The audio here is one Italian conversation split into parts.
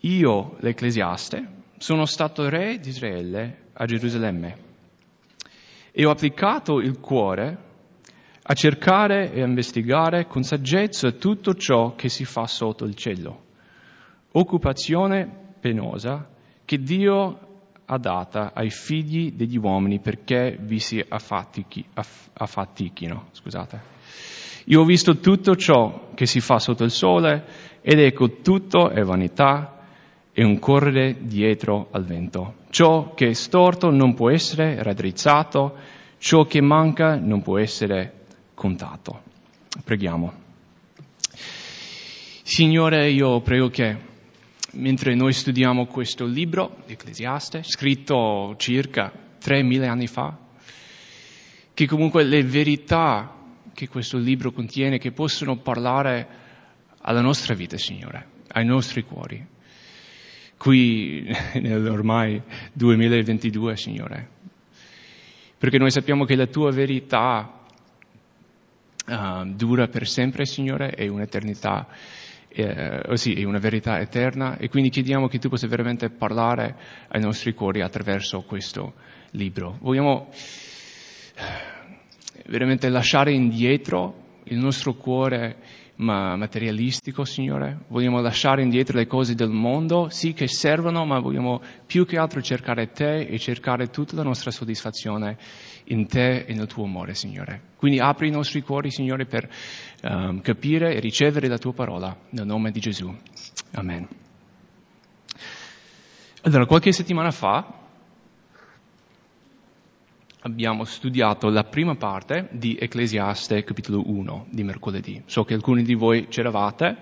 io, l'Ecclesiaste, sono stato re di Israele a Gerusalemme e ho applicato il cuore a cercare e a investigare con saggezza tutto ciò che si fa sotto il cielo. Occupazione penosa che Dio ha data ai figli degli uomini perché vi si affatichi, aff, affatichino. Scusate. Io ho visto tutto ciò che si fa sotto il sole ed ecco tutto è vanità e un correre dietro al vento. Ciò che è storto non può essere raddrizzato, ciò che manca non può essere contato. Preghiamo. Signore, io prego che mentre noi studiamo questo libro, Ecclesiaste, scritto circa 3.000 anni fa, che comunque le verità che questo libro contiene, che possono parlare alla nostra vita, Signore, ai nostri cuori, qui nell'ormai 2022, Signore. Perché noi sappiamo che la tua verità uh, dura per sempre, Signore, è un'eternità, eh, sì, è una verità eterna e quindi chiediamo che tu possa veramente parlare ai nostri cuori attraverso questo libro. Vogliamo veramente lasciare indietro il nostro cuore ma materialistico, Signore. Vogliamo lasciare indietro le cose del mondo, sì che servono, ma vogliamo più che altro cercare te e cercare tutta la nostra soddisfazione in te e nel tuo amore, Signore. Quindi apri i nostri cuori, Signore, per um, capire e ricevere la tua parola, nel nome di Gesù. Amen. Allora, qualche settimana fa abbiamo studiato la prima parte di Ecclesiaste capitolo 1 di mercoledì. So che alcuni di voi c'eravate,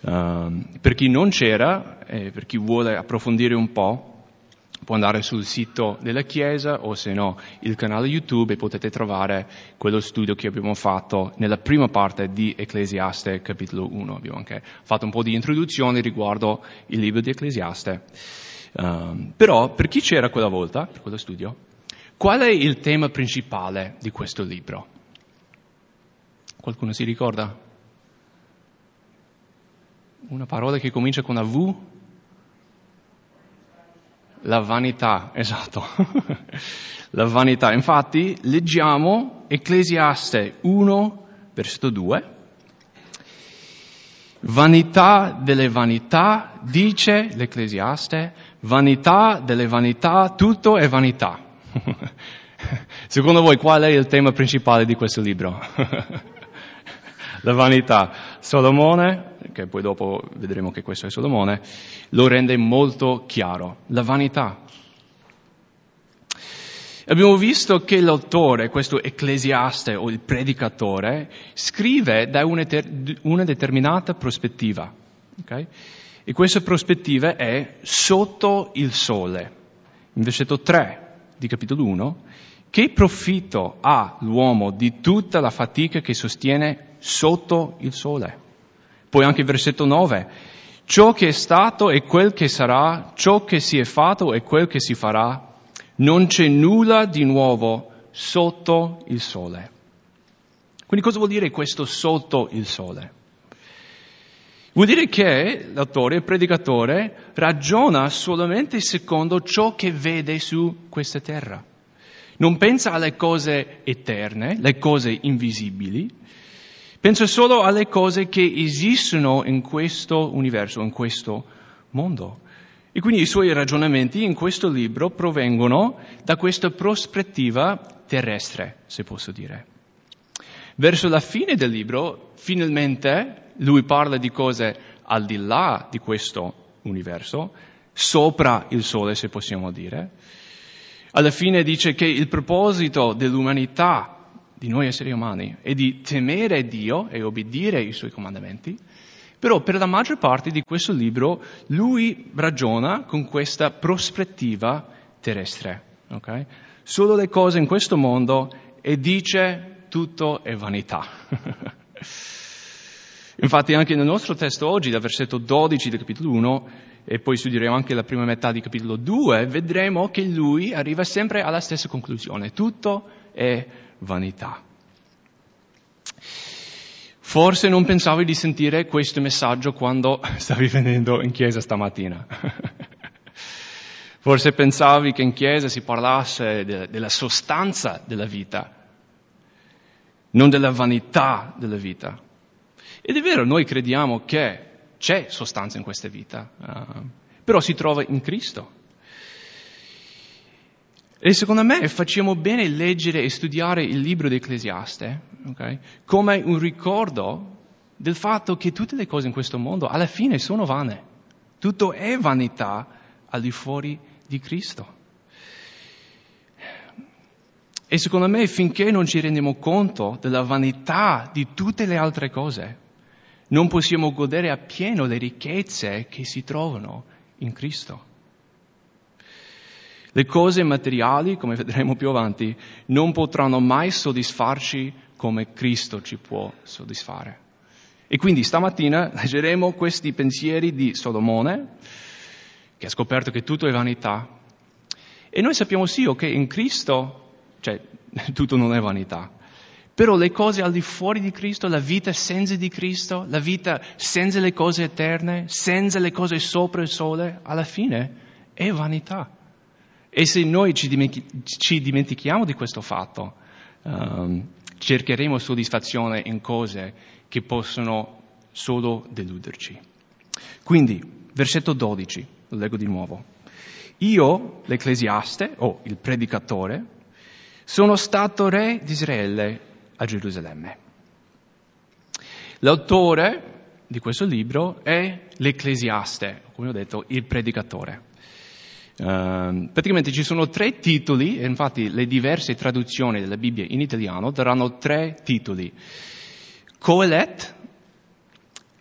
uh, per chi non c'era e per chi vuole approfondire un po' può andare sul sito della Chiesa o se no il canale YouTube e potete trovare quello studio che abbiamo fatto nella prima parte di Ecclesiaste capitolo 1. Abbiamo anche fatto un po' di introduzione riguardo il libro di Ecclesiaste. Um, però per chi c'era quella volta, per quello studio, Qual è il tema principale di questo libro? Qualcuno si ricorda? Una parola che comincia con la V? La vanità, esatto. la vanità. Infatti, leggiamo Ecclesiaste 1, versetto 2. Vanità delle vanità, dice l'Ecclesiaste, vanità delle vanità, tutto è vanità. Secondo voi qual è il tema principale di questo libro? La vanità. Solomone, che poi dopo vedremo che questo è Solomone, lo rende molto chiaro. La vanità. Abbiamo visto che l'autore, questo ecclesiaste o il predicatore, scrive da una determinata prospettiva. Okay? E questa prospettiva è sotto il sole. In versetto 3 di capitolo 1, che profitto ha l'uomo di tutta la fatica che sostiene sotto il sole? Poi anche il versetto 9, ciò che è stato e quel che sarà, ciò che si è fatto e quel che si farà, non c'è nulla di nuovo sotto il sole. Quindi cosa vuol dire questo sotto il sole? Vuol dire che l'autore, il predicatore, ragiona solamente secondo ciò che vede su questa terra. Non pensa alle cose eterne, le cose invisibili, pensa solo alle cose che esistono in questo universo, in questo mondo. E quindi i suoi ragionamenti in questo libro provengono da questa prospettiva terrestre, se posso dire. Verso la fine del libro, finalmente, lui parla di cose al di là di questo universo, sopra il sole se possiamo dire. Alla fine dice che il proposito dell'umanità, di noi esseri umani, è di temere Dio e obbedire ai suoi comandamenti, però per la maggior parte di questo libro lui ragiona con questa prospettiva terrestre. Okay? Solo le cose in questo mondo e dice tutto è vanità. Infatti anche nel nostro testo oggi, dal versetto 12 del capitolo 1, e poi studieremo anche la prima metà di capitolo 2, vedremo che lui arriva sempre alla stessa conclusione. Tutto è vanità. Forse non pensavi di sentire questo messaggio quando stavi venendo in chiesa stamattina. Forse pensavi che in chiesa si parlasse de- della sostanza della vita, non della vanità della vita. Ed è vero, noi crediamo che c'è sostanza in questa vita, uh, però si trova in Cristo. E secondo me facciamo bene leggere e studiare il libro di Ecclesiaste okay, come un ricordo del fatto che tutte le cose in questo mondo alla fine sono vane. Tutto è vanità al di fuori di Cristo. E secondo me finché non ci rendiamo conto della vanità di tutte le altre cose, non possiamo godere appieno le ricchezze che si trovano in Cristo. Le cose materiali, come vedremo più avanti, non potranno mai soddisfarci come Cristo ci può soddisfare. E quindi stamattina leggeremo questi pensieri di Solomone, che ha scoperto che tutto è vanità. E noi sappiamo sì che in Cristo, cioè, tutto non è vanità. Però le cose al di fuori di Cristo, la vita senza di Cristo, la vita senza le cose eterne, senza le cose sopra il sole, alla fine è vanità. E se noi ci, dimentichiamo di questo fatto, um, cercheremo soddisfazione in cose che possono solo deluderci. Quindi, versetto 12, lo leggo di nuovo. Io, l'ecclesiaste, o il predicatore, sono stato re di Israele a Gerusalemme. L'autore di questo libro è l'ecclesiaste, come ho detto, il predicatore. Uh, praticamente ci sono tre titoli, e infatti le diverse traduzioni della Bibbia in italiano daranno tre titoli. Coelet,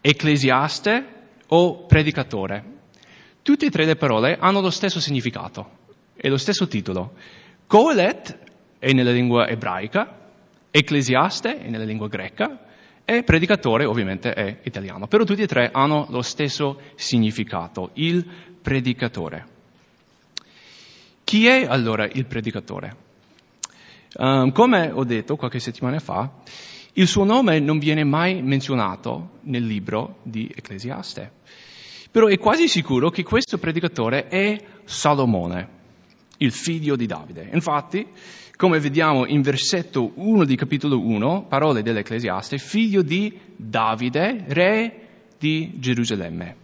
ecclesiaste o predicatore. Tutte e tre le parole hanno lo stesso significato e lo stesso titolo. Coelet è nella lingua ebraica, ecclesiaste è nella lingua greca e predicatore ovviamente è italiano. Però tutti e tre hanno lo stesso significato, il predicatore. Chi è allora il predicatore? Um, come ho detto qualche settimana fa, il suo nome non viene mai menzionato nel libro di Ecclesiaste. Però è quasi sicuro che questo predicatore è Salomone, il figlio di Davide. Infatti, come vediamo in versetto 1 di capitolo 1, parole dell'Ecclesiaste, figlio di Davide, re di Gerusalemme.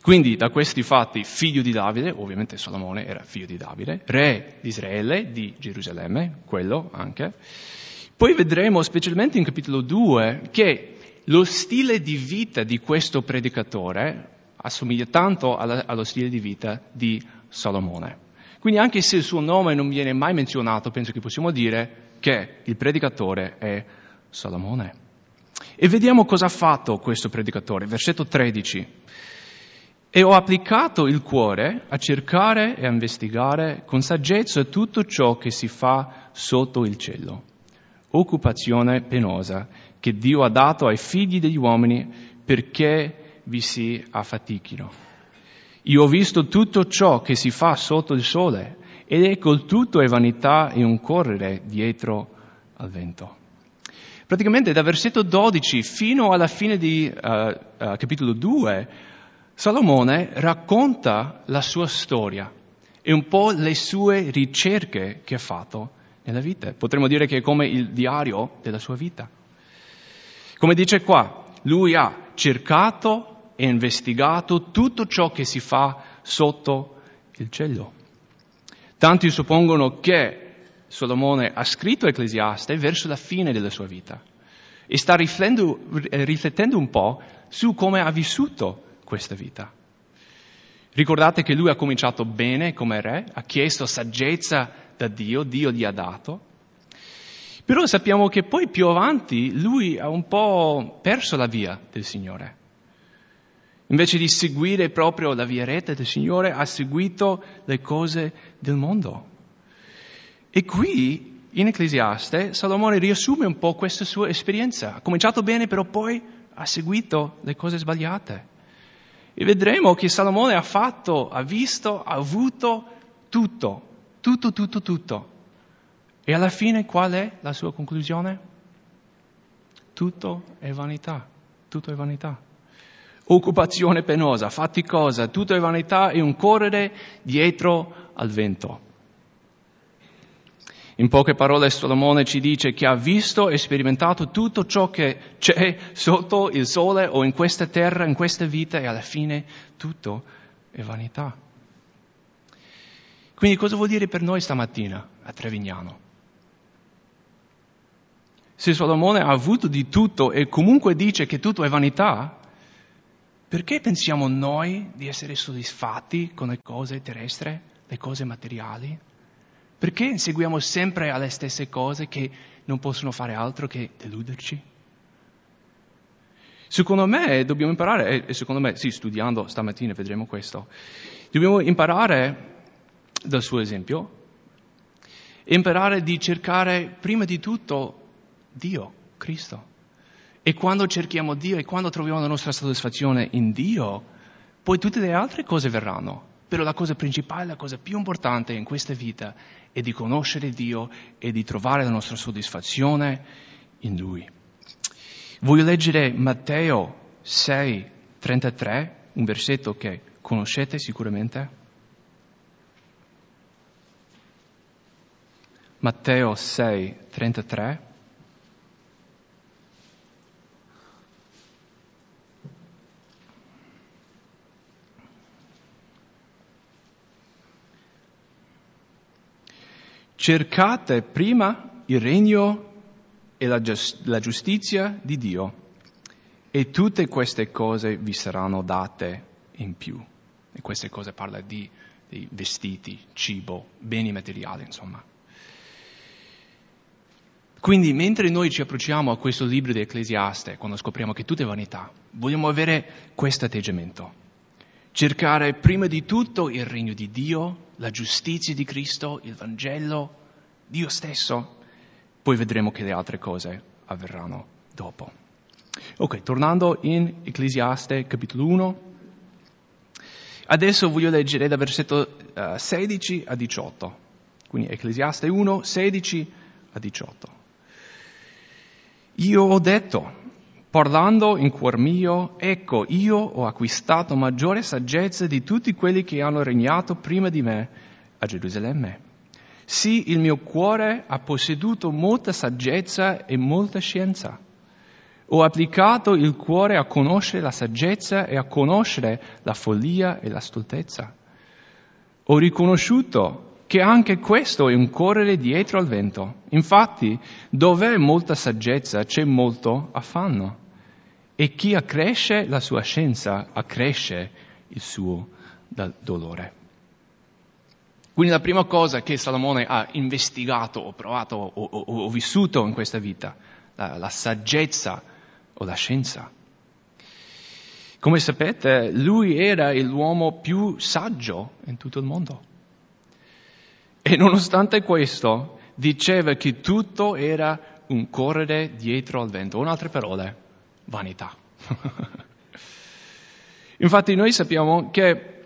Quindi da questi fatti figlio di Davide, ovviamente Salomone era figlio di Davide, re di Israele, di Gerusalemme, quello anche. Poi vedremo specialmente in capitolo 2 che lo stile di vita di questo predicatore assomiglia tanto allo stile di vita di Salomone. Quindi anche se il suo nome non viene mai menzionato, penso che possiamo dire che il predicatore è Salomone. E vediamo cosa ha fatto questo predicatore. Versetto 13 e ho applicato il cuore a cercare e a investigare con saggezza tutto ciò che si fa sotto il cielo. Occupazione penosa che Dio ha dato ai figli degli uomini perché vi si affatichino. Io ho visto tutto ciò che si fa sotto il sole ed ecco tutto è vanità e un correre dietro al vento. Praticamente da versetto 12 fino alla fine di uh, uh, capitolo 2 Salomone racconta la sua storia e un po' le sue ricerche che ha fatto nella vita. Potremmo dire che è come il diario della sua vita. Come dice qua, lui ha cercato e investigato tutto ciò che si fa sotto il cielo. Tanti suppongono che Salomone ha scritto Ecclesiaste verso la fine della sua vita e sta riflettendo, riflettendo un po' su come ha vissuto questa vita. Ricordate che lui ha cominciato bene come re, ha chiesto saggezza da Dio, Dio gli ha dato. Però sappiamo che poi più avanti lui ha un po' perso la via del Signore. Invece di seguire proprio la via retta del Signore, ha seguito le cose del mondo. E qui, in Ecclesiaste, Salomone riassume un po' questa sua esperienza. Ha cominciato bene, però poi ha seguito le cose sbagliate. E vedremo che Salomone ha fatto, ha visto, ha avuto tutto, tutto, tutto, tutto. E alla fine qual è la sua conclusione? tutto è vanità, tutto è vanità. Occupazione penosa, faticosa, tutto è vanità e un correre dietro al vento. In poche parole Solomone ci dice che ha visto e sperimentato tutto ciò che c'è sotto il sole o in questa terra, in questa vita e alla fine tutto è vanità. Quindi cosa vuol dire per noi stamattina a Trevignano? Se Solomone ha avuto di tutto e comunque dice che tutto è vanità, perché pensiamo noi di essere soddisfatti con le cose terrestri, le cose materiali? Perché inseguiamo sempre alle stesse cose che non possono fare altro che deluderci? Secondo me dobbiamo imparare, e secondo me, sì, studiando stamattina vedremo questo, dobbiamo imparare dal suo esempio, imparare di cercare prima di tutto Dio, Cristo. E quando cerchiamo Dio e quando troviamo la nostra soddisfazione in Dio, poi tutte le altre cose verranno. Però la cosa principale, la cosa più importante in questa vita è di conoscere Dio e di trovare la nostra soddisfazione in Lui. Voglio leggere Matteo 6, 33, un versetto che conoscete sicuramente. Matteo 6, 33. Cercate prima il regno e la, la giustizia di Dio e tutte queste cose vi saranno date in più. E queste cose parla di, di vestiti, cibo, beni materiali, insomma. Quindi mentre noi ci approcciamo a questo libro di Ecclesiaste, quando scopriamo che tutto è vanità, vogliamo avere questo atteggiamento. Cercare prima di tutto il regno di Dio, la giustizia di Cristo, il Vangelo, Dio stesso, poi vedremo che le altre cose avverranno dopo. Ok, tornando in Ecclesiaste capitolo 1, adesso voglio leggere da versetto uh, eh, 16 a 18, quindi Ecclesiaste 1, 16 a 18. Io ho detto, parlando in cuor mio, ecco, io ho acquistato maggiore saggezza di tutti quelli che hanno regnato prima di me a Gerusalemme. Sì, il mio cuore ha posseduto molta saggezza e molta scienza. Ho applicato il cuore a conoscere la saggezza e a conoscere la follia e la stoltezza. Ho riconosciuto che anche questo è un correre dietro al vento. Infatti, dove è molta saggezza c'è molto affanno. E chi accresce la sua scienza accresce il suo dolore. Quindi la prima cosa che Salomone ha investigato o provato o, o, o vissuto in questa vita, la, la saggezza o la scienza. Come sapete, lui era l'uomo più saggio in tutto il mondo. E nonostante questo diceva che tutto era un correre dietro al vento, in altre parole, vanità. Infatti noi sappiamo che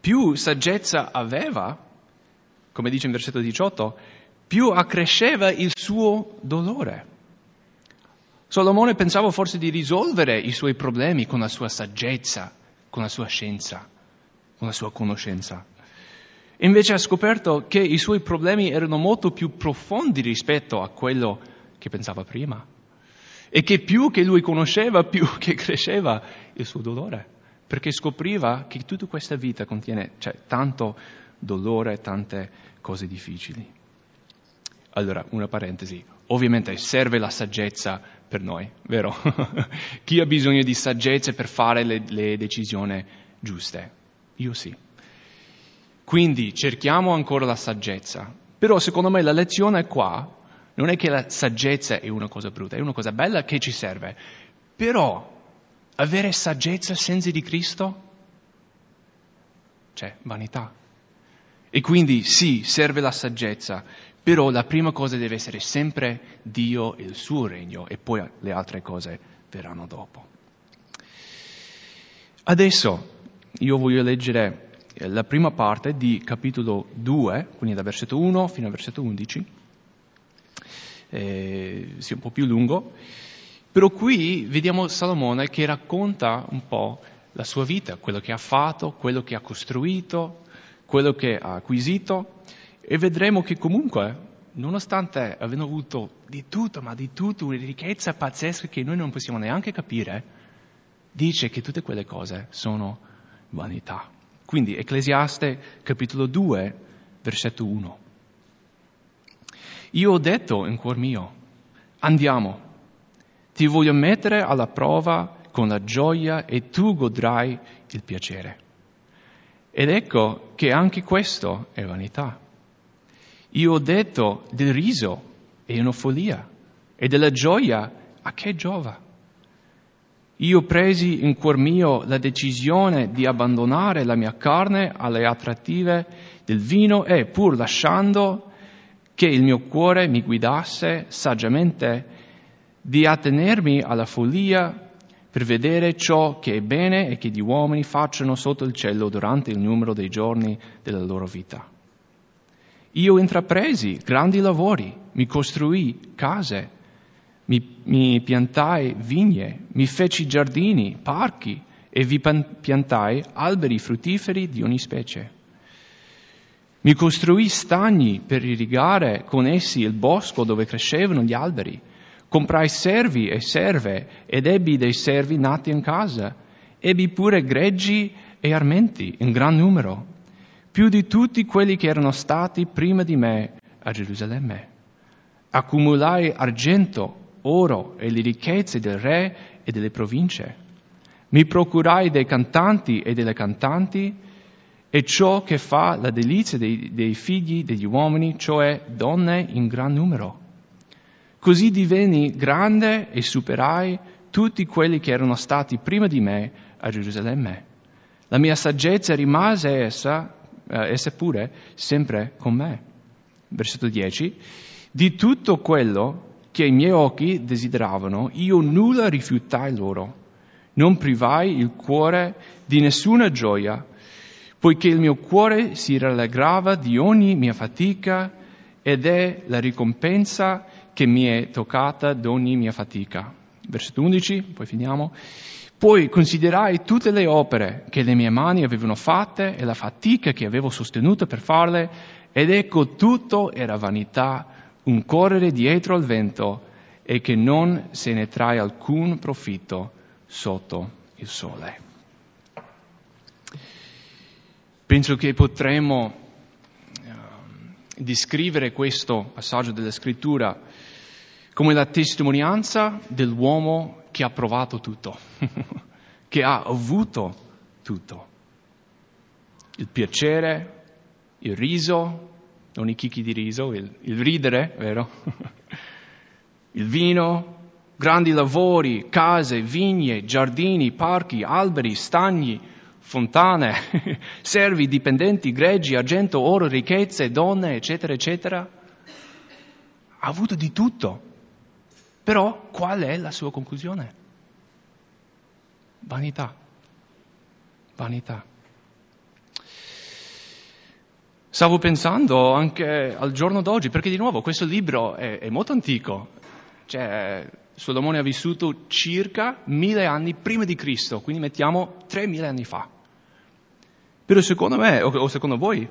più saggezza aveva, come dice in versetto 18, più accresceva il suo dolore. Solomone pensava forse di risolvere i suoi problemi con la sua saggezza, con la sua scienza, con la sua conoscenza. Invece ha scoperto che i suoi problemi erano molto più profondi rispetto a quello che pensava prima. E che più che lui conosceva, più che cresceva il suo dolore. Perché scopriva che tutta questa vita contiene cioè, tanto dolore, tante cose difficili. Allora, una parentesi. Ovviamente serve la saggezza per noi, vero? Chi ha bisogno di saggezza per fare le, le decisioni giuste? Io sì. Quindi cerchiamo ancora la saggezza. Però secondo me la lezione qua non è che la saggezza è una cosa brutta, è una cosa bella che ci serve. Però avere saggezza senza di Cristo? C'è vanità. E quindi sì, serve la saggezza, però la prima cosa deve essere sempre Dio e il suo regno e poi le altre cose verranno dopo. Adesso io voglio leggere la prima parte di capitolo 2, quindi da versetto 1 fino al versetto 11, eh, sia un po' più lungo, Però qui vediamo Salomone che racconta un po' la sua vita, quello che ha fatto, quello che ha costruito, quello che ha acquisito e vedremo che comunque, nonostante avendo avuto di tutto, ma di tutto, una ricchezza pazzesca che noi non possiamo neanche capire, dice che tutte quelle cose sono vanità. Quindi Ecclesiaste capitolo 2, versetto 1. Io ho detto in cuor mio, andiamo, ti voglio mettere alla prova con la gioia e tu godrai il piacere. Ed ecco che anche questo è vanità. Io ho detto del riso è una follia e della gioia a che giova? Io presi in cuor mio la decisione di abbandonare la mia carne alle attrattive del vino e pur lasciando che il mio cuore mi guidasse saggiamente di attenermi alla follia per vedere ciò che è bene e che gli uomini facciano sotto il cielo durante il numero dei giorni della loro vita. Io intrapresi grandi lavori, mi costruì case, mi, mi piantai vigne, mi feci giardini, parchi e vi piantai alberi fruttiferi di ogni specie. Mi costruì stagni per irrigare con essi il bosco dove crescevano gli alberi. Comprai servi e serve ed ebbi dei servi nati in casa. Ebbi pure greggi e armenti in gran numero, più di tutti quelli che erano stati prima di me a Gerusalemme. Accumulai argento oro e le ricchezze del re e delle province. Mi procurai dei cantanti e delle cantanti e ciò che fa la delizia dei, dei figli degli uomini, cioè donne in gran numero. Così divenni grande e superai tutti quelli che erano stati prima di me a Gerusalemme. La mia saggezza rimase essa, eh, essa pure sempre con me. Versetto 10. Di tutto quello che i miei occhi desideravano, io nulla rifiutai loro. Non privai il cuore di nessuna gioia, poiché il mio cuore si rallegrava di ogni mia fatica ed è la ricompensa che mi è toccata di ogni mia fatica. Versetto 11, poi finiamo. Poi considerai tutte le opere che le mie mani avevano fatte e la fatica che avevo sostenuto per farle, ed ecco tutto era vanità un correre dietro al vento e che non se ne trae alcun profitto sotto il sole. Penso che potremmo uh, descrivere questo passaggio della scrittura come la testimonianza dell'uomo che ha provato tutto, che ha avuto tutto. Il piacere, il riso, non i chicchi di riso, il, il ridere, vero? il vino, grandi lavori, case, vigne, giardini, parchi, alberi, stagni, fontane, servi, dipendenti, greggi, argento, oro, ricchezze, donne, eccetera, eccetera. Ha avuto di tutto. Però qual è la sua conclusione? Vanità. Vanità. Stavo pensando anche al giorno d'oggi, perché di nuovo questo libro è, è molto antico, cioè Solomone ha vissuto circa mille anni prima di Cristo, quindi mettiamo tre mille anni fa. Però secondo me, o secondo voi,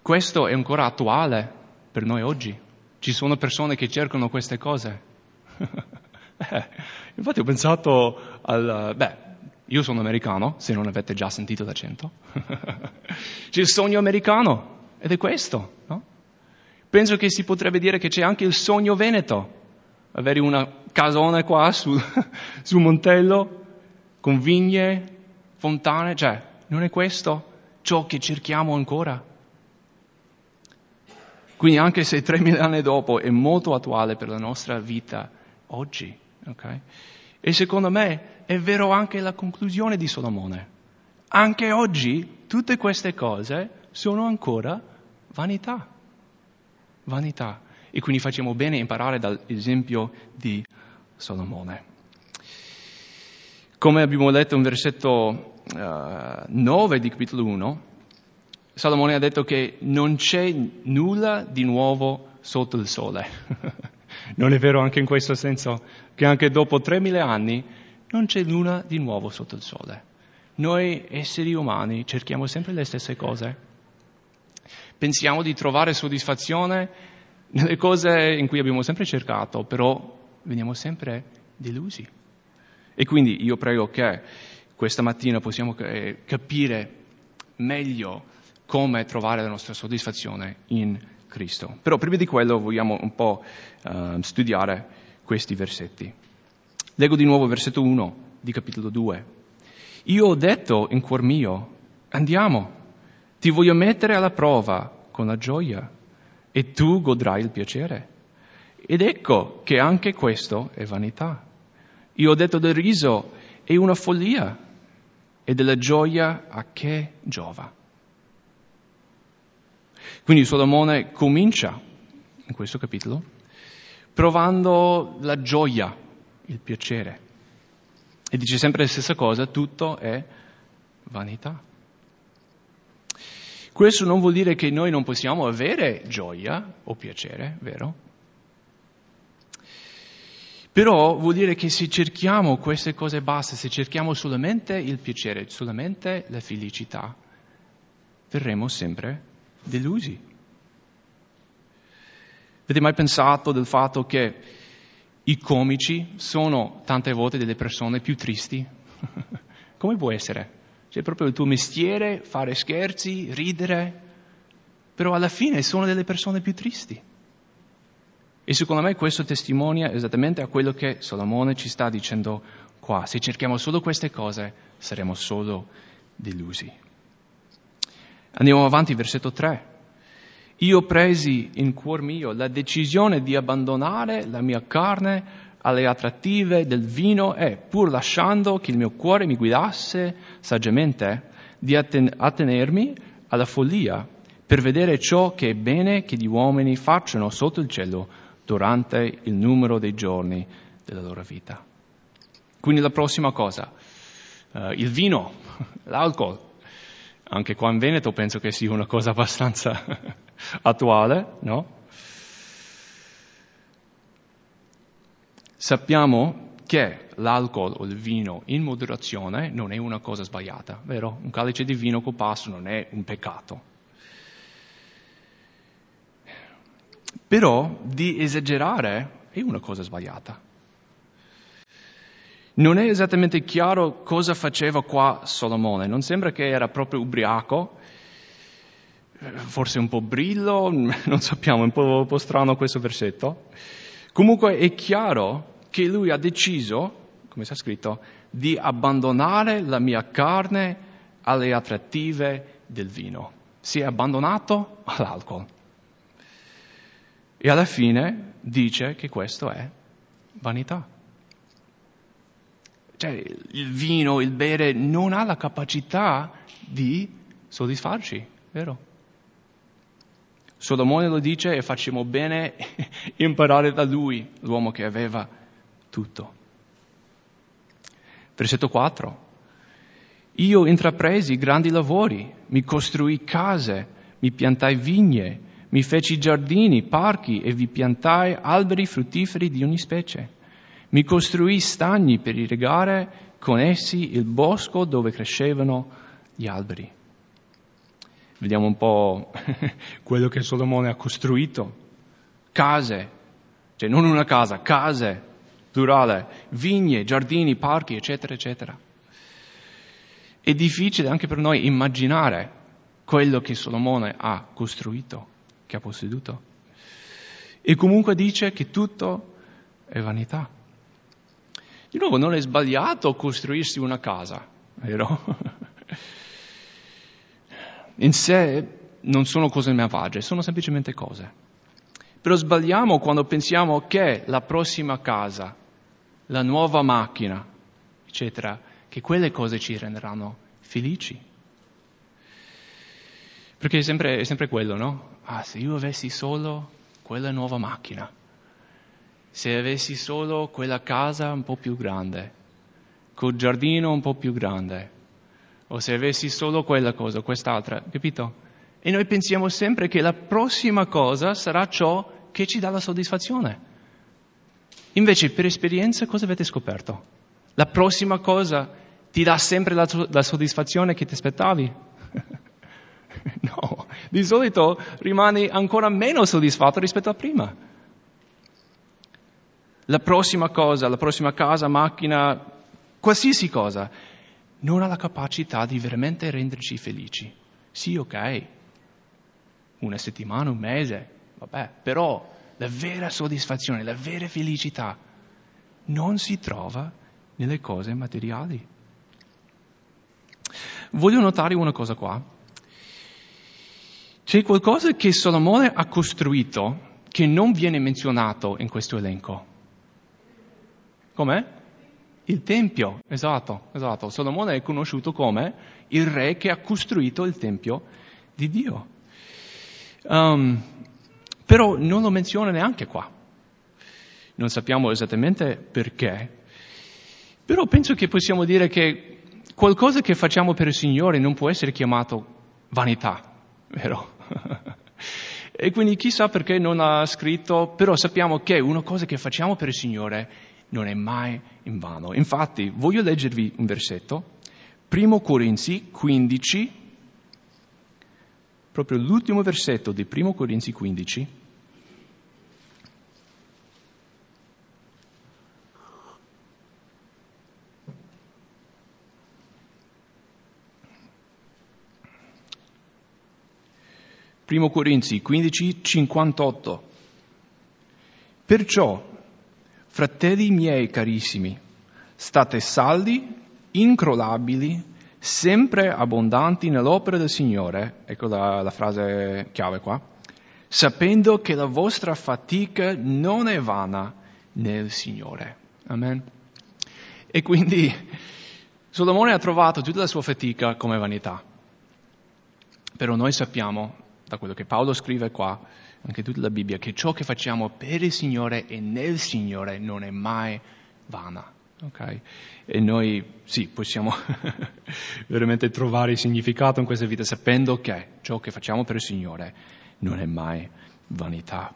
questo è ancora attuale per noi oggi. Ci sono persone che cercano queste cose. eh, infatti ho pensato al... Beh, io sono americano, se non avete già sentito l'accento. c'è il sogno americano ed è questo, no? Penso che si potrebbe dire che c'è anche il sogno veneto, avere una casona qua sul, sul montello con vigne, fontane, cioè non è questo ciò che cerchiamo ancora? Quindi anche se 3.000 anni dopo è molto attuale per la nostra vita oggi, ok? E secondo me è vero anche la conclusione di Solomone. Anche oggi tutte queste cose sono ancora vanità. Vanità. E quindi facciamo bene a imparare dall'esempio di Solomone. Come abbiamo letto in versetto uh, 9 di capitolo 1, Salomone ha detto che non c'è nulla di nuovo sotto il sole. Non è vero anche in questo senso che anche dopo 3.000 anni non c'è nulla di nuovo sotto il sole. Noi esseri umani cerchiamo sempre le stesse cose. Pensiamo di trovare soddisfazione nelle cose in cui abbiamo sempre cercato, però veniamo sempre delusi. E quindi io prego che questa mattina possiamo eh, capire meglio come trovare la nostra soddisfazione in Cristo. Però prima di quello vogliamo un po' uh, studiare questi versetti. Leggo di nuovo versetto 1 di capitolo 2. Io ho detto in cuor mio, andiamo, ti voglio mettere alla prova con la gioia e tu godrai il piacere. Ed ecco che anche questo è vanità. Io ho detto del riso è una follia e della gioia a che giova. Quindi Solomone comincia in questo capitolo provando la gioia, il piacere. E dice sempre la stessa cosa, tutto è vanità. Questo non vuol dire che noi non possiamo avere gioia o piacere, vero? Però vuol dire che se cerchiamo queste cose basse, se cerchiamo solamente il piacere, solamente la felicità, verremo sempre delusi. Avete mai pensato del fatto che i comici sono tante volte delle persone più tristi? Come può essere? C'è proprio il tuo mestiere, fare scherzi, ridere, però alla fine sono delle persone più tristi. E secondo me questo testimonia esattamente a quello che Solomone ci sta dicendo qua. Se cerchiamo solo queste cose, saremo solo delusi. Andiamo avanti, versetto 3. Io presi in cuor mio la decisione di abbandonare la mia carne alle attrattive del vino e, pur lasciando che il mio cuore mi guidasse saggiamente, di atten- attenermi alla follia per vedere ciò che è bene che gli uomini facciano sotto il cielo durante il numero dei giorni della loro vita. Quindi la prossima cosa, uh, il vino, l'alcol. Anche qua in Veneto penso che sia una cosa abbastanza attuale, no? Sappiamo che l'alcol o il vino in moderazione non è una cosa sbagliata, vero? Un calice di vino col passo non è un peccato. Però di esagerare è una cosa sbagliata. Non è esattamente chiaro cosa faceva qua Solomone, non sembra che era proprio ubriaco, forse un po' brillo, non sappiamo, è un po', strano questo versetto. Comunque è chiaro che lui ha deciso, come sta scritto, di abbandonare la mia carne alle attrattive del vino. Si è abbandonato all'alcol. E alla fine dice che questo è vanità. Cioè il vino, il bere non ha la capacità di soddisfarci, vero? Solomone lo dice e facciamo bene imparare da lui, l'uomo che aveva tutto. Versetto 4. Io intrapresi grandi lavori, mi costruì case, mi piantai vigne, mi feci giardini, parchi e vi piantai alberi fruttiferi di ogni specie. Mi costruì stagni per irrigare con essi il bosco dove crescevano gli alberi. Vediamo un po' quello che Solomone ha costruito. Case, cioè non una casa, case, plurale, vigne, giardini, parchi, eccetera, eccetera. È difficile anche per noi immaginare quello che Solomone ha costruito che ha posseduto. E comunque dice che tutto è vanità. Di nuovo, non è sbagliato costruirsi una casa, vero? In sé non sono cose malvagie, sono semplicemente cose. Però sbagliamo quando pensiamo che la prossima casa, la nuova macchina, eccetera, che quelle cose ci renderanno felici. Perché è sempre, è sempre quello, no? ah, se io avessi solo quella nuova macchina, se avessi solo quella casa un po' più grande, col giardino un po' più grande, o se avessi solo quella cosa, quest'altra, capito? E noi pensiamo sempre che la prossima cosa sarà ciò che ci dà la soddisfazione. Invece per esperienza cosa avete scoperto? La prossima cosa ti dà sempre la, la soddisfazione che ti aspettavi? no, di solito rimani ancora meno soddisfatto rispetto a prima. La prossima cosa, la prossima casa, macchina, qualsiasi cosa, non ha la capacità di veramente renderci felici. Sì, ok, una settimana, un mese, vabbè, però la vera soddisfazione, la vera felicità non si trova nelle cose materiali. Voglio notare una cosa qua. C'è qualcosa che Salomone ha costruito che non viene menzionato in questo elenco. Com'è? Il Tempio, esatto, esatto. Salomone è conosciuto come il re che ha costruito il Tempio di Dio. Um, però non lo menziona neanche qua. Non sappiamo esattamente perché, però penso che possiamo dire che qualcosa che facciamo per il Signore non può essere chiamato vanità, vero? e quindi chissà perché non ha scritto, però sappiamo che una cosa che facciamo per il Signore non è mai in vano. Infatti, voglio leggervi un versetto, Primo Corinzi 15, proprio l'ultimo versetto di Primo Corinzi 15, Primo Corinzi 15, 58. Perciò, fratelli miei carissimi, state saldi, incrollabili, sempre abbondanti nell'opera del Signore, ecco la, la frase chiave qua, sapendo che la vostra fatica non è vana nel Signore. Amen. E quindi Solomone ha trovato tutta la sua fatica come vanità. Però noi sappiamo da quello che Paolo scrive qua, anche tutta la Bibbia, che ciò che facciamo per il Signore e nel Signore non è mai vana. Okay? E noi sì, possiamo veramente trovare il significato in questa vita sapendo che ciò che facciamo per il Signore non è mai vanità.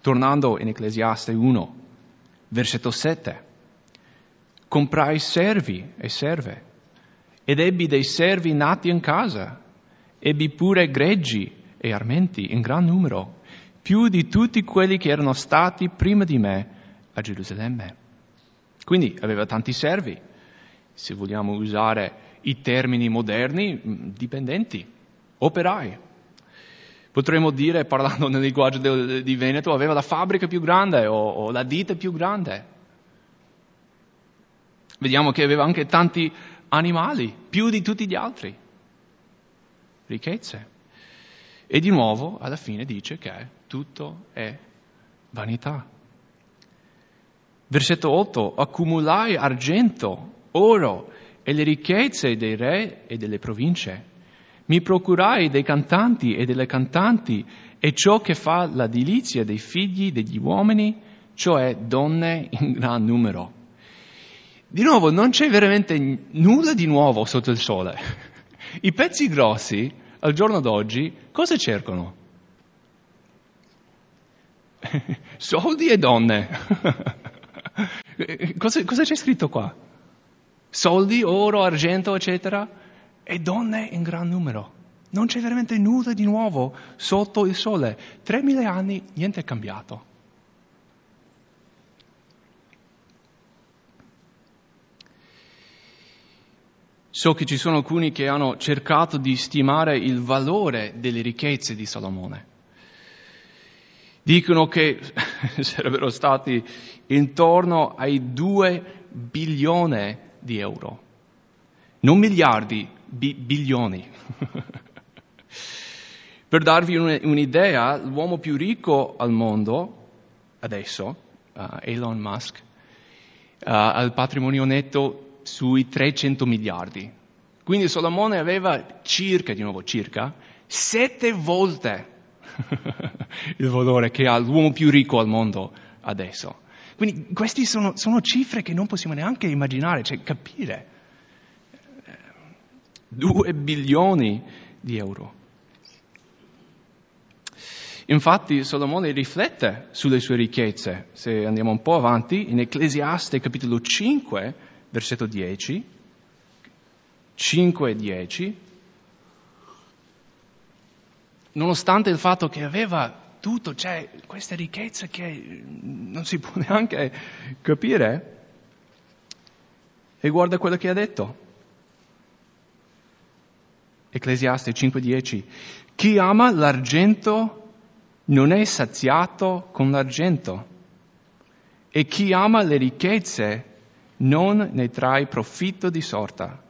Tornando in Ecclesiaste 1, versetto 7, comprai servi e serve ed ebbi dei servi nati in casa, ebbi pure greggi e armenti in gran numero, più di tutti quelli che erano stati prima di me a Gerusalemme. Quindi aveva tanti servi, se vogliamo usare i termini moderni, mm, dipendenti, operai. Potremmo dire, parlando nel linguaggio di Veneto, aveva la fabbrica più grande o, o la ditta più grande. Vediamo che aveva anche tanti animali, più di tutti gli altri. Ricchezze. E di nuovo alla fine dice che tutto è vanità. Versetto 8, accumulai argento, oro e le ricchezze dei re e delle province. Mi procurai dei cantanti e delle cantanti e ciò che fa la delizia dei figli degli uomini, cioè donne in gran numero. Di nuovo, non c'è veramente nulla di nuovo sotto il sole. I pezzi grossi al giorno d'oggi cosa cercano? Soldi e donne. cosa, cosa c'è scritto qua? Soldi, oro, argento, eccetera, e donne in gran numero. Non c'è veramente nulla di nuovo sotto il sole. Tremila anni, niente è cambiato. So che ci sono alcuni che hanno cercato di stimare il valore delle ricchezze di Salomone. Dicono che sarebbero stati intorno ai 2 bilioni di euro. Non miliardi, bi- bilioni. per darvi un'idea, l'uomo più ricco al mondo adesso, uh, Elon Musk, uh, ha il patrimonio netto sui 300 miliardi. Quindi Solomone aveva circa, di nuovo circa, sette volte il valore che ha l'uomo più ricco al mondo adesso. Quindi queste sono, sono cifre che non possiamo neanche immaginare, cioè capire. Due bilioni di euro. Infatti Solomone riflette sulle sue ricchezze. Se andiamo un po' avanti, in Ecclesiaste capitolo 5, versetto 10, 5 e 10, nonostante il fatto che aveva tutto, cioè queste ricchezze che non si può neanche capire, e guarda quello che ha detto. Ecclesiaste 5:10. Chi ama l'argento non è saziato con l'argento e chi ama le ricchezze non ne trae profitto di sorta.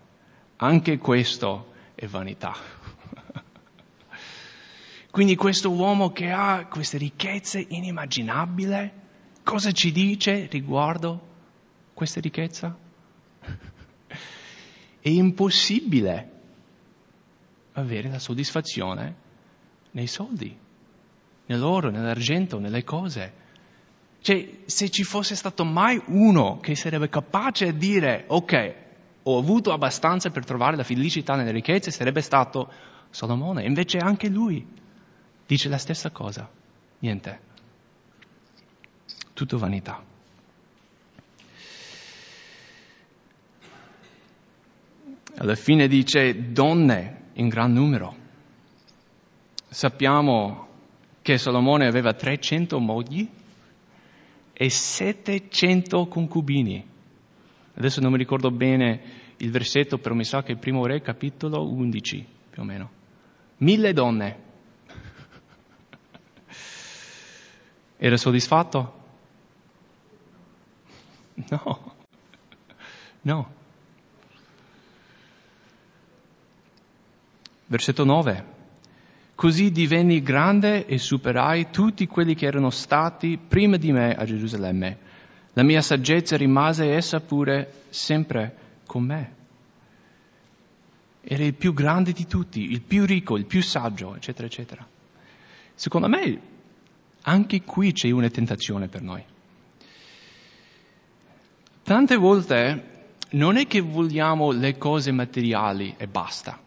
Anche questo è vanità. Quindi questo uomo che ha queste ricchezze inimmaginabili, cosa ci dice riguardo questa ricchezza? È impossibile avere la soddisfazione nei soldi, nell'oro, nell'argento, nelle cose. Cioè, se ci fosse stato mai uno che sarebbe capace di dire, ok, ho avuto abbastanza per trovare la felicità nelle ricchezze, sarebbe stato Salomone. Invece anche lui dice la stessa cosa. Niente. Tutto vanità. Alla fine dice donne in gran numero. Sappiamo che Salomone aveva 300 mogli e 700 concubini. Adesso non mi ricordo bene il versetto, però mi sa che è il primo re, capitolo 11, più o meno. Mille donne. Era soddisfatto? No. No. Versetto 9. Così divenni grande e superai tutti quelli che erano stati prima di me a Gerusalemme. La mia saggezza rimase essa pure sempre con me. Era il più grande di tutti, il più ricco, il più saggio, eccetera, eccetera. Secondo me anche qui c'è una tentazione per noi. Tante volte non è che vogliamo le cose materiali e basta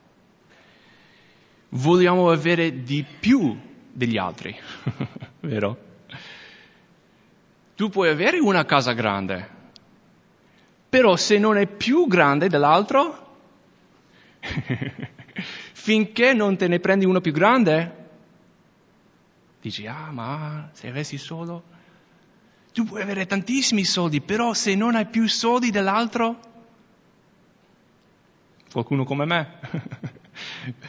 vogliamo avere di più degli altri, vero? Tu puoi avere una casa grande, però se non è più grande dell'altro, finché non te ne prendi uno più grande, dici, ah ma se avessi solo, tu puoi avere tantissimi soldi, però se non hai più soldi dell'altro, qualcuno come me,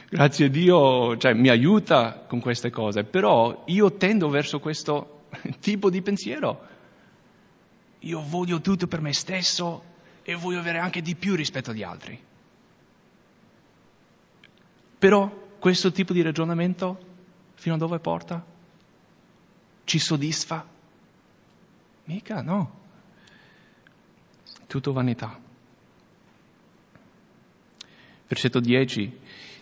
grazie a Dio cioè, mi aiuta con queste cose, però io tendo verso questo tipo di pensiero. Io voglio tutto per me stesso e voglio avere anche di più rispetto agli altri. Però questo tipo di ragionamento fino a dove porta? Ci soddisfa? Mica no. Tutto vanità. Versetto 10.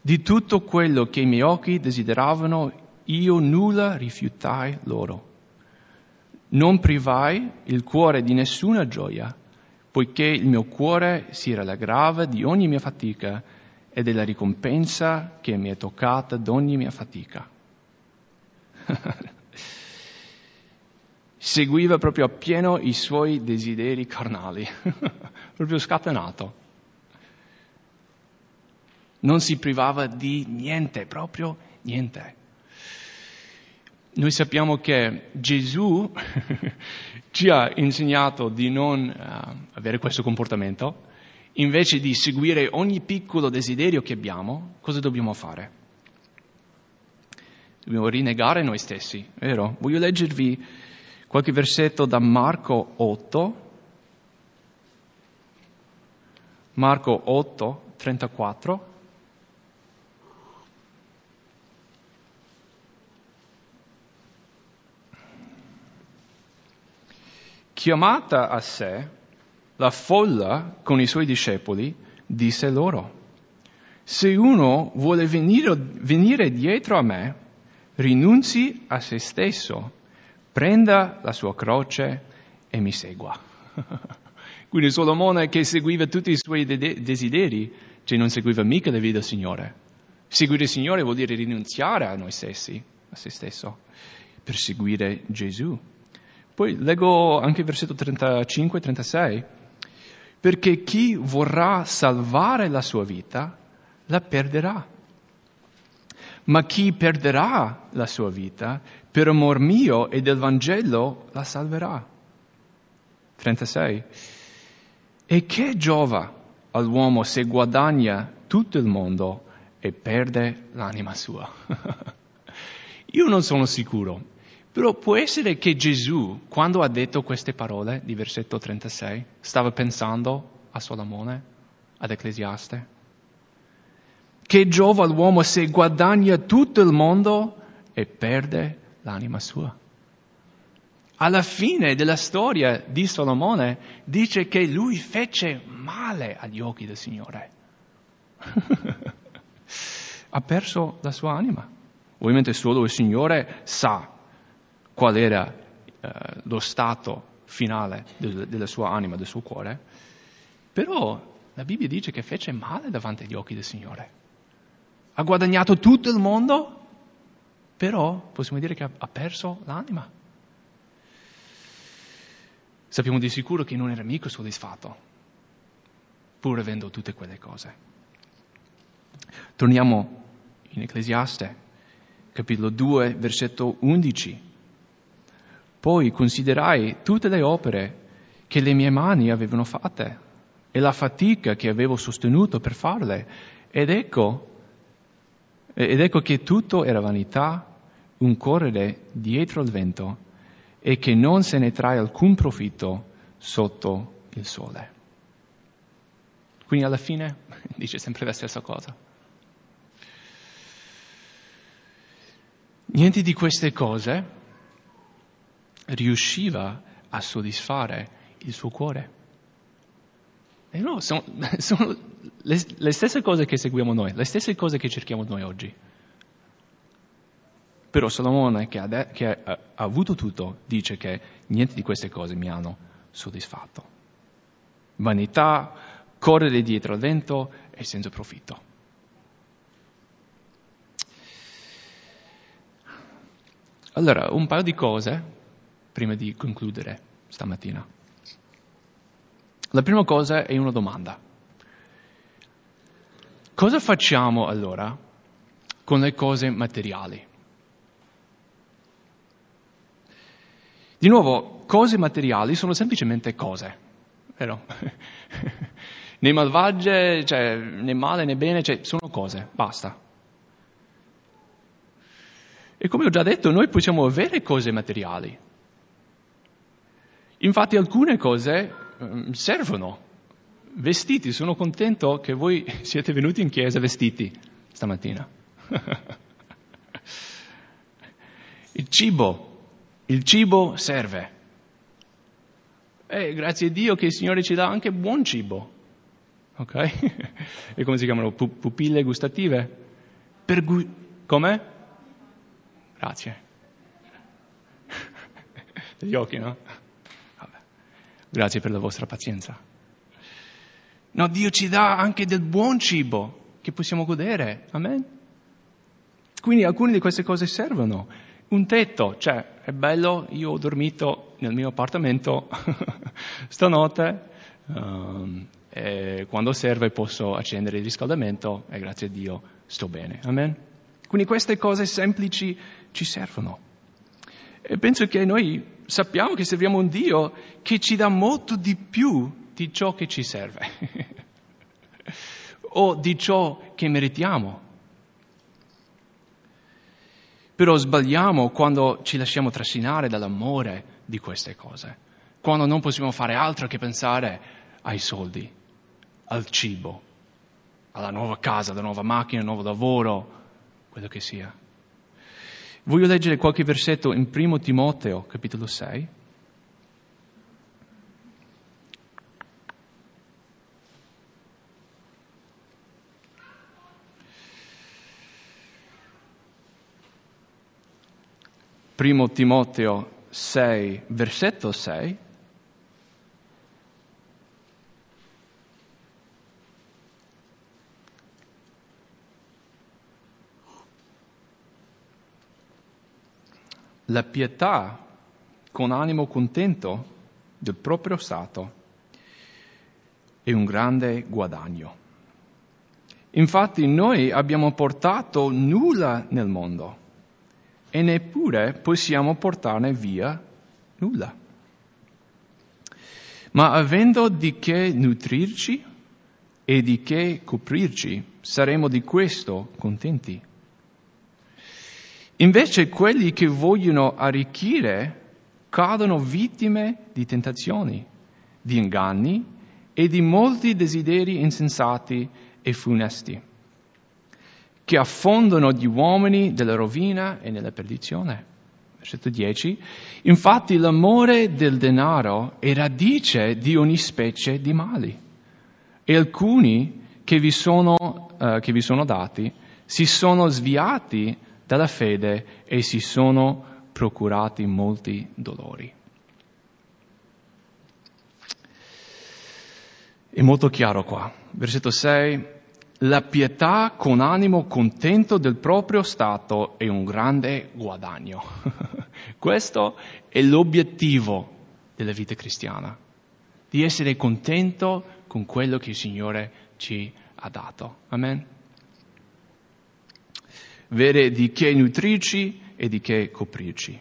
Di tutto quello che i miei occhi desideravano, io nulla rifiutai loro. Non privai il cuore di nessuna gioia, poiché il mio cuore si rallegrava di ogni mia fatica e della ricompensa che mi è toccata d'ogni mia fatica. Seguiva proprio appieno i suoi desideri carnali, proprio scatenato non si privava di niente, proprio niente. Noi sappiamo che Gesù ci ha insegnato di non uh, avere questo comportamento, invece di seguire ogni piccolo desiderio che abbiamo, cosa dobbiamo fare? Dobbiamo rinnegare noi stessi, vero? Voglio leggervi qualche versetto da Marco 8. Marco 8, 34. Chiamata a sé, la folla con i suoi discepoli disse loro, se uno vuole venire, venire dietro a me, rinunzi a se stesso, prenda la sua croce e mi segua. Quindi Solomone che seguiva tutti i suoi de- desideri, cioè non seguiva mica la vita del Signore. Seguire il Signore vuol dire rinunziare a noi stessi, a se stesso per seguire Gesù. Poi leggo anche il versetto 35-36, perché chi vorrà salvare la sua vita la perderà. Ma chi perderà la sua vita per amor mio e del Vangelo la salverà. 36. E che giova all'uomo se guadagna tutto il mondo e perde l'anima sua? Io non sono sicuro, però può essere che Gesù, quando ha detto queste parole di versetto 36, stava pensando a Solomone, ad Ecclesiaste. Che giova all'uomo se guadagna tutto il mondo e perde l'anima sua? alla fine della storia di Solomone dice che lui fece male agli occhi del Signore. ha perso la sua anima. Ovviamente solo il Signore sa qual era eh, lo stato finale del, della sua anima, del suo cuore, però la Bibbia dice che fece male davanti agli occhi del Signore. Ha guadagnato tutto il mondo, però possiamo dire che ha, ha perso l'anima. Sappiamo di sicuro che non era mica soddisfatto, pur avendo tutte quelle cose. Torniamo in Ecclesiaste, capitolo 2, versetto 11. Poi considerai tutte le opere che le mie mani avevano fatte e la fatica che avevo sostenuto per farle, ed ecco, ed ecco che tutto era vanità, un correre dietro il vento e che non se ne trae alcun profitto sotto il sole. Quindi alla fine dice sempre la stessa cosa. Niente di queste cose riusciva a soddisfare il suo cuore. E no, sono, sono le, le stesse cose che seguiamo noi, le stesse cose che cerchiamo noi oggi. Però Salomone, che, ha, che ha, ha avuto tutto, dice che niente di queste cose mi hanno soddisfatto. Vanità, correre dietro al vento e senza profitto. Allora, un paio di cose prima di concludere stamattina. La prima cosa è una domanda. Cosa facciamo allora con le cose materiali? Di nuovo, cose materiali sono semplicemente cose, vero? né malvagie, cioè, né male né bene, cioè, sono cose, basta. E come ho già detto, noi possiamo avere cose materiali. Infatti alcune cose um, servono. Vestiti, sono contento che voi siete venuti in chiesa vestiti stamattina. Il cibo, il cibo serve. E grazie a Dio che il Signore ci dà anche buon cibo. Ok? e come si chiamano? Pupille gustative? Per gu- come? Grazie. Gli occhi, no? Grazie per la vostra pazienza. No, Dio ci dà anche del buon cibo che possiamo godere. Amen? Quindi alcune di queste cose servono un tetto, cioè è bello, io ho dormito nel mio appartamento stanotte, um, e quando serve posso accendere il riscaldamento e grazie a Dio sto bene. Amen? Quindi queste cose semplici ci servono. E penso che noi sappiamo che serviamo un Dio che ci dà molto di più di ciò che ci serve o di ciò che meritiamo. Però sbagliamo quando ci lasciamo trascinare dall'amore di queste cose, quando non possiamo fare altro che pensare ai soldi, al cibo, alla nuova casa, alla nuova macchina, al nuovo lavoro, quello che sia. Voglio leggere qualche versetto in 1 Timoteo, capitolo 6. Primo Timoteo 6, versetto 6. La pietà con animo contento del proprio stato è un grande guadagno. Infatti noi abbiamo portato nulla nel mondo e neppure possiamo portarne via nulla. Ma avendo di che nutrirci e di che coprirci, saremo di questo contenti. Invece quelli che vogliono arricchire cadono vittime di tentazioni, di inganni e di molti desideri insensati e funesti, che affondano gli uomini nella rovina e nella perdizione. Versetto 10. Infatti l'amore del denaro è radice di ogni specie di mali e alcuni che vi sono, uh, che vi sono dati si sono sviati dalla fede e si sono procurati molti dolori. È molto chiaro qua. Versetto 6 la pietà con animo contento del proprio stato è un grande guadagno. Questo è l'obiettivo della vita cristiana, di essere contento con quello che il Signore ci ha dato. Amen. Vede di che nutrirci e di che coprirci.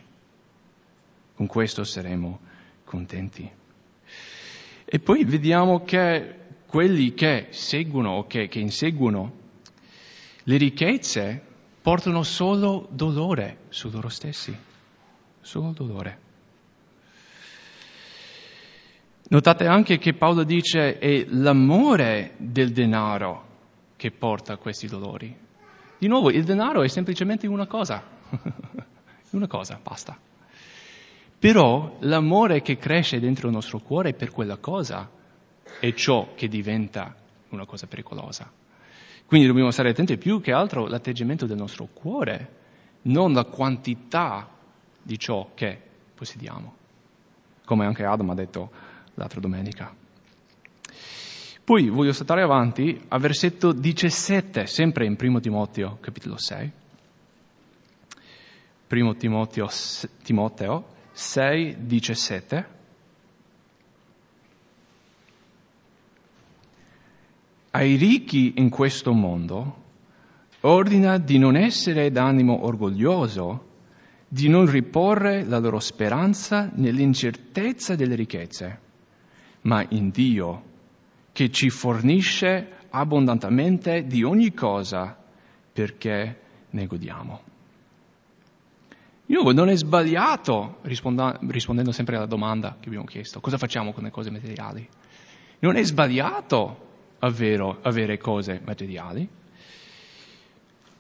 Con questo saremo contenti. E poi vediamo che quelli che seguono o che, che inseguono le ricchezze portano solo dolore su loro stessi, solo dolore. Notate anche che Paolo dice è l'amore del denaro che porta questi dolori. Di nuovo, il denaro è semplicemente una cosa, una cosa, basta. Però l'amore che cresce dentro il nostro cuore per quella cosa è ciò che diventa una cosa pericolosa. Quindi dobbiamo stare attenti più che altro all'atteggiamento del nostro cuore, non la quantità di ciò che possediamo, come anche Adam ha detto l'altra domenica. Poi voglio saltare avanti al versetto 17, sempre in 1 Timoteo, capitolo 6. 1 Timoteo, Timoteo 6, 17. ai ricchi in questo mondo ordina di non essere d'animo orgoglioso, di non riporre la loro speranza nell'incertezza delle ricchezze, ma in Dio, che ci fornisce abbondantemente di ogni cosa perché ne godiamo. Di nuovo, non è sbagliato, rispondendo sempre alla domanda che abbiamo chiesto, cosa facciamo con le cose materiali? Non è sbagliato avvero, avere cose materiali,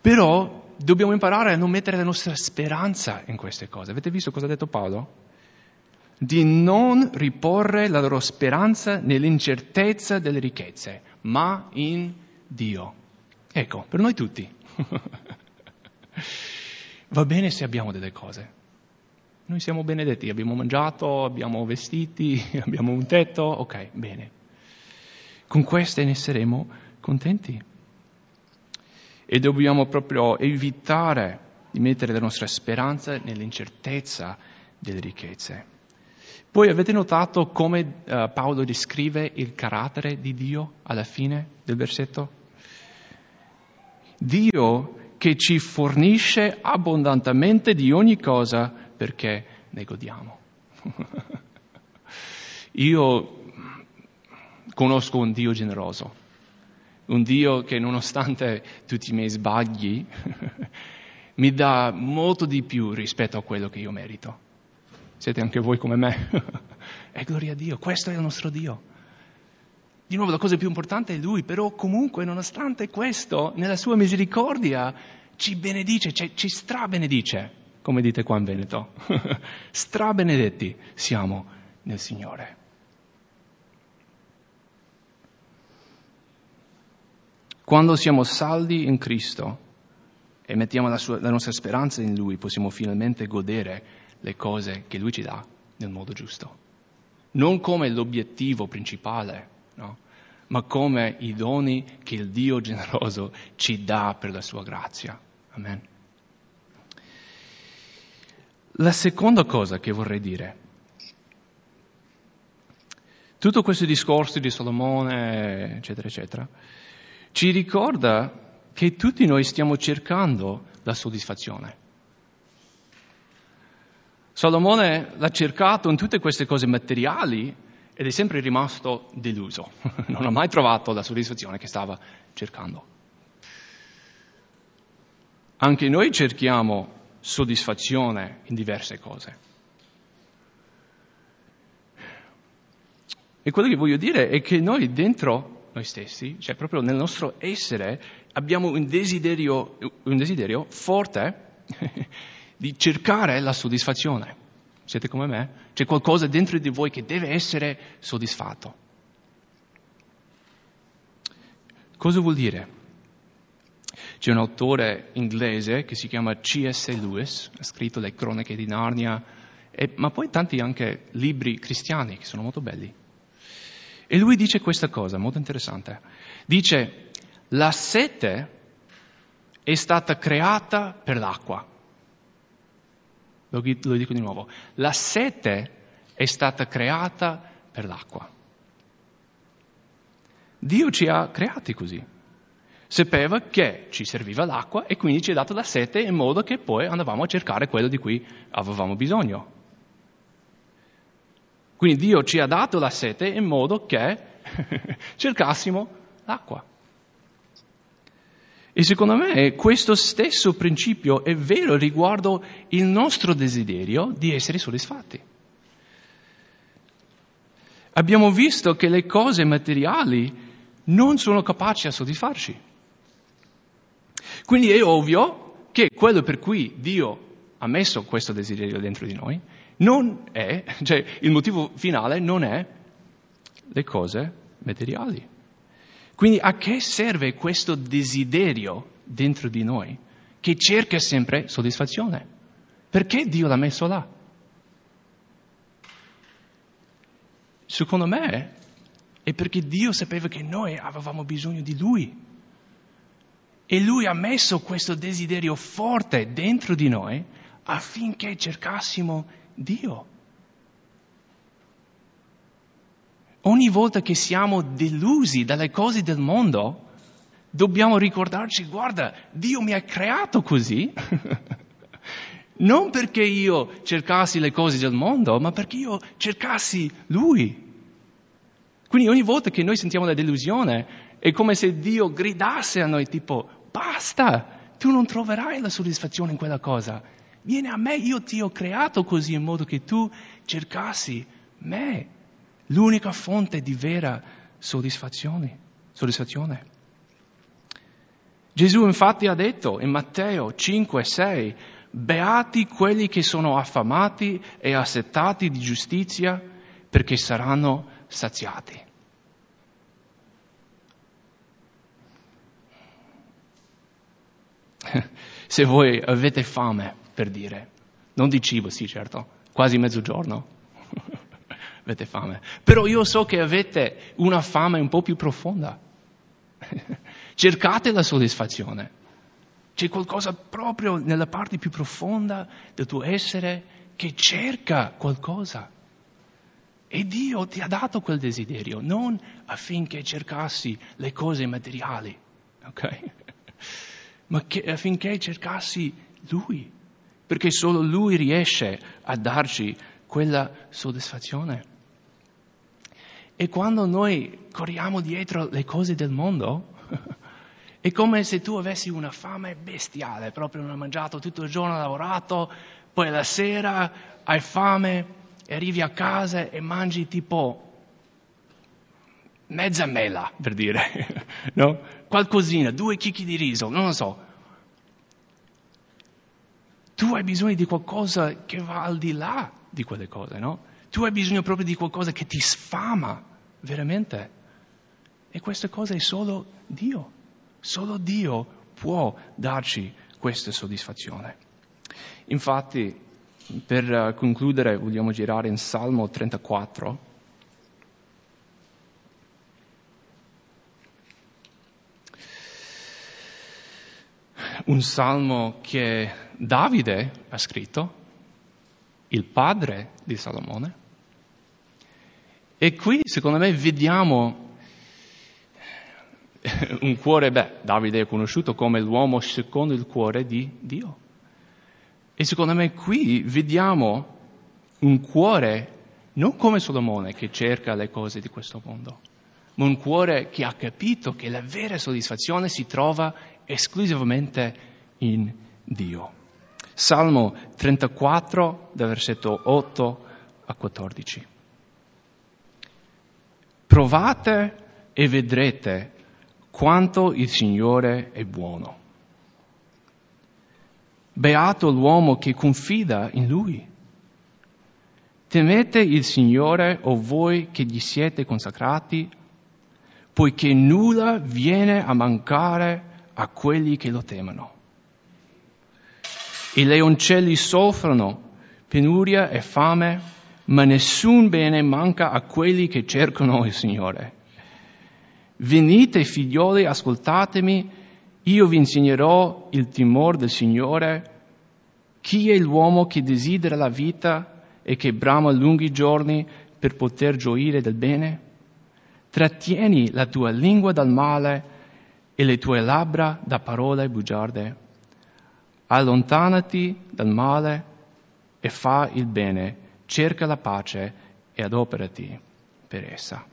però dobbiamo imparare a non mettere la nostra speranza in queste cose. Avete visto cosa ha detto Paolo? Di non riporre la loro speranza nell'incertezza delle ricchezze, ma in Dio. Ecco, per noi tutti. Va bene se abbiamo delle cose. Noi siamo benedetti, abbiamo mangiato, abbiamo vestiti, abbiamo un tetto, ok, bene. Con queste ne saremo contenti. E dobbiamo proprio evitare di mettere la nostra speranza nell'incertezza delle ricchezze. Poi avete notato come uh, Paolo descrive il carattere di Dio alla fine del versetto? Dio che ci fornisce abbondantemente di ogni cosa perché ne godiamo. Io conosco un Dio generoso, un Dio che nonostante tutti i miei sbagli mi dà molto di più rispetto a quello che io merito. Siete anche voi come me. e gloria a Dio, questo è il nostro Dio. Di nuovo la cosa più importante è Lui, però comunque nonostante questo, nella sua misericordia ci benedice, cioè, ci strabenedice, come dite qua in Veneto. Strabenedetti siamo nel Signore. Quando siamo saldi in Cristo e mettiamo la, sua, la, nostra speranza in Lui, possiamo finalmente godere le cose che Lui ci dà nel modo giusto. Non come l'obiettivo principale, no? ma come i doni che il Dio generoso ci dà per la sua grazia. Amen. La seconda cosa che vorrei dire, tutto questo discorso di Salomone, eccetera, eccetera, ci ricorda che tutti noi stiamo cercando la soddisfazione. Salomone l'ha cercato in tutte queste cose materiali ed è sempre rimasto deluso, non ha mai trovato la soddisfazione che stava cercando. Anche noi cerchiamo soddisfazione in diverse cose. E quello che voglio dire è che noi dentro noi stessi, cioè proprio nel nostro essere, abbiamo un desiderio, un desiderio forte di cercare la soddisfazione. Siete come me? C'è qualcosa dentro di voi che deve essere soddisfatto. Cosa vuol dire? C'è un autore inglese che si chiama C.S. Lewis, ha scritto le cronache di Narnia, e, ma poi tanti anche libri cristiani che sono molto belli. E lui dice questa cosa molto interessante. Dice, la sete è stata creata per l'acqua. Lo, lo dico di nuovo, la sete è stata creata per l'acqua. Dio ci ha creati così. Sapeva che ci serviva l'acqua e quindi ci ha dato la sete in modo che poi andavamo a cercare quello di cui avevamo bisogno. Quindi Dio ci ha dato la sete in modo che cercassimo l'acqua. E secondo me questo stesso principio è vero riguardo il nostro desiderio di essere soddisfatti. Abbiamo visto che le cose materiali non sono capaci a soddisfarci. Quindi è ovvio che quello per cui Dio ha messo questo desiderio dentro di noi non è, cioè il motivo finale non è le cose materiali. Quindi a che serve questo desiderio dentro di noi che cerca sempre soddisfazione? Perché Dio l'ha messo là? Secondo me è perché Dio sapeva che noi avevamo bisogno di Lui. E Lui ha messo questo desiderio forte dentro di noi affinché cercassimo Dio. Ogni volta che siamo delusi dalle cose del mondo, dobbiamo ricordarci, guarda, Dio mi ha creato così. non perché io cercassi le cose del mondo, ma perché io cercassi Lui. Quindi ogni volta che noi sentiamo la delusione è come se Dio gridasse a noi tipo, basta, tu non troverai la soddisfazione in quella cosa. Vieni a me, io ti ho creato così in modo che tu cercassi me l'unica fonte di vera soddisfazione. soddisfazione. Gesù infatti ha detto in Matteo 5, 6, beati quelli che sono affamati e assettati di giustizia perché saranno saziati. Se voi avete fame, per dire, non di cibo, sì certo, quasi mezzogiorno, avete fame. Però io so che avete una fame un po' più profonda. Cercate la soddisfazione. C'è qualcosa proprio nella parte più profonda del tuo essere che cerca qualcosa. E Dio ti ha dato quel desiderio, non affinché cercassi le cose materiali, ok? Ma che, affinché cercassi Lui, perché solo Lui riesce a darci quella soddisfazione. E quando noi corriamo dietro le cose del mondo, è come se tu avessi una fame bestiale, proprio non hai mangiato tutto il giorno, hai lavorato, poi la sera hai fame e arrivi a casa e mangi tipo mezza mela, per dire, no? Qualcosina, due chicchi di riso, non lo so. Tu hai bisogno di qualcosa che va al di là di quelle cose, no? Tu hai bisogno proprio di qualcosa che ti sfama, veramente. E questa cosa è solo Dio. Solo Dio può darci questa soddisfazione. Infatti, per eh, concludere, vogliamo girare in Salmo 34. Un salmo che Davide ha scritto il padre di Salomone. E qui, secondo me, vediamo un cuore, beh, Davide è conosciuto come l'uomo secondo il cuore di Dio. E secondo me qui vediamo un cuore non come Solomone che cerca le cose di questo mondo, ma un cuore che ha capito che la vera soddisfazione si trova esclusivamente in Dio. Salmo 34, dal versetto 8 a 14. Provate e vedrete quanto il Signore è buono. Beato l'uomo che confida in Lui. Temete il Signore o voi che gli siete consacrati, poiché nulla viene a mancare a quelli che lo temono. I leoncelli soffrono penuria e fame, ma nessun bene manca a quelli che cercano il Signore. Venite figlioli, ascoltatemi, io vi insegnerò il timore del Signore. Chi è l'uomo che desidera la vita e che brama lunghi giorni per poter gioire del bene? Trattieni la tua lingua dal male e le tue labbra da parole bugiarde. Allontanati dal male e fa il bene, cerca la pace e adoperati per essa.